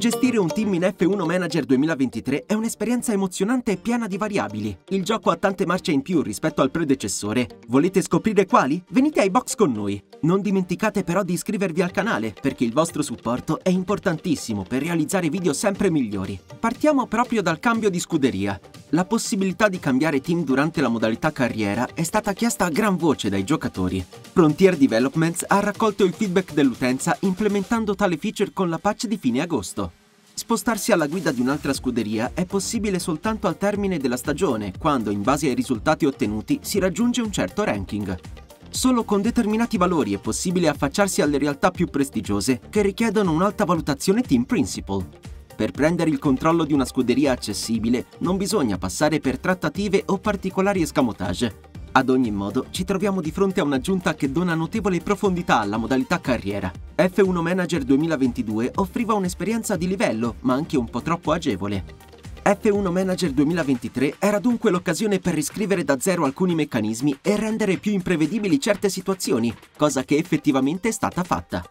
Gestire un team in F1 Manager 2023 è un'esperienza emozionante e piena di variabili. Il gioco ha tante marce in più rispetto al predecessore. Volete scoprire quali? Venite ai box con noi. Non dimenticate però di iscrivervi al canale, perché il vostro supporto è importantissimo per realizzare video sempre migliori. Partiamo proprio dal cambio di scuderia. La possibilità di cambiare team durante la modalità carriera è stata chiesta a gran voce dai giocatori. Frontier Developments ha raccolto il feedback dell'utenza implementando tale feature con la patch di fine agosto. Spostarsi alla guida di un'altra scuderia è possibile soltanto al termine della stagione, quando, in base ai risultati ottenuti, si raggiunge un certo ranking. Solo con determinati valori è possibile affacciarsi alle realtà più prestigiose che richiedono un'alta valutazione Team Principal. Per prendere il controllo di una scuderia accessibile non bisogna passare per trattative o particolari escamotage. Ad ogni modo, ci troviamo di fronte a un'aggiunta che dona notevole profondità alla modalità carriera. F1 Manager 2022 offriva un'esperienza di livello, ma anche un po' troppo agevole. F1 Manager 2023 era dunque l'occasione per riscrivere da zero alcuni meccanismi e rendere più imprevedibili certe situazioni, cosa che effettivamente è stata fatta.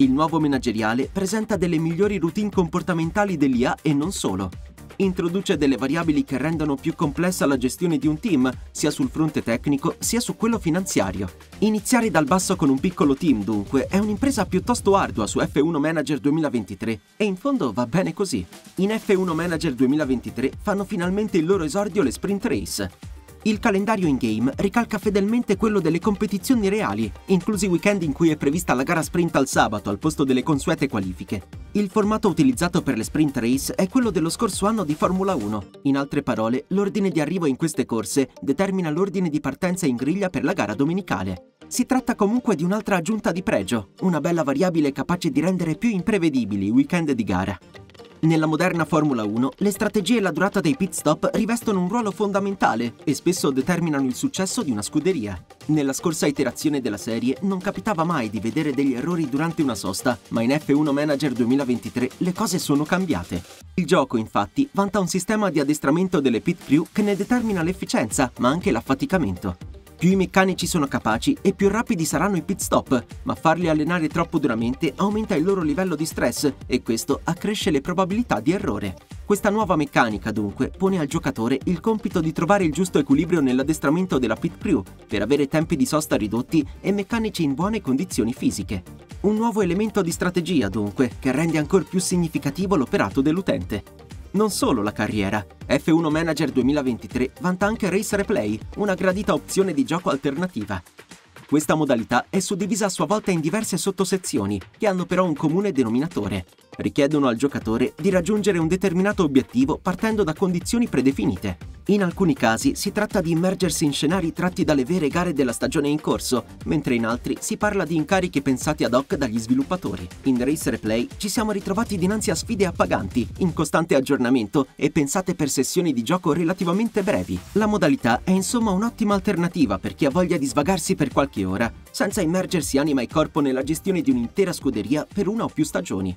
Il nuovo manageriale presenta delle migliori routine comportamentali dell'IA e non solo. Introduce delle variabili che rendono più complessa la gestione di un team, sia sul fronte tecnico sia su quello finanziario. Iniziare dal basso con un piccolo team, dunque, è un'impresa piuttosto ardua su F1 Manager 2023 e in fondo va bene così. In F1 Manager 2023 fanno finalmente il loro esordio le sprint race. Il calendario in-game ricalca fedelmente quello delle competizioni reali, inclusi weekend in cui è prevista la gara sprint al sabato al posto delle consuete qualifiche. Il formato utilizzato per le sprint race è quello dello scorso anno di Formula 1. In altre parole, l'ordine di arrivo in queste corse determina l'ordine di partenza in griglia per la gara domenicale. Si tratta comunque di un'altra aggiunta di pregio, una bella variabile capace di rendere più imprevedibili i weekend di gara. Nella moderna Formula 1, le strategie e la durata dei pit stop rivestono un ruolo fondamentale e spesso determinano il successo di una scuderia. Nella scorsa iterazione della serie non capitava mai di vedere degli errori durante una sosta, ma in F1 Manager 2023 le cose sono cambiate. Il gioco, infatti, vanta un sistema di addestramento delle pit crew che ne determina l'efficienza, ma anche l'affaticamento. Più i meccanici sono capaci e più rapidi saranno i pit stop, ma farli allenare troppo duramente aumenta il loro livello di stress e questo accresce le probabilità di errore. Questa nuova meccanica dunque pone al giocatore il compito di trovare il giusto equilibrio nell'addestramento della pit crew per avere tempi di sosta ridotti e meccanici in buone condizioni fisiche. Un nuovo elemento di strategia dunque che rende ancora più significativo l'operato dell'utente. Non solo la carriera, F1 Manager 2023 vanta anche Race Replay, una gradita opzione di gioco alternativa. Questa modalità è suddivisa a sua volta in diverse sottosezioni, che hanno però un comune denominatore. Richiedono al giocatore di raggiungere un determinato obiettivo partendo da condizioni predefinite. In alcuni casi si tratta di immergersi in scenari tratti dalle vere gare della stagione in corso, mentre in altri si parla di incarichi pensati ad hoc dagli sviluppatori. In Race Replay ci siamo ritrovati dinanzi a sfide appaganti, in costante aggiornamento e pensate per sessioni di gioco relativamente brevi. La modalità è insomma un'ottima alternativa per chi ha voglia di svagarsi per qualche ora, senza immergersi anima e corpo nella gestione di un'intera scuderia per una o più stagioni.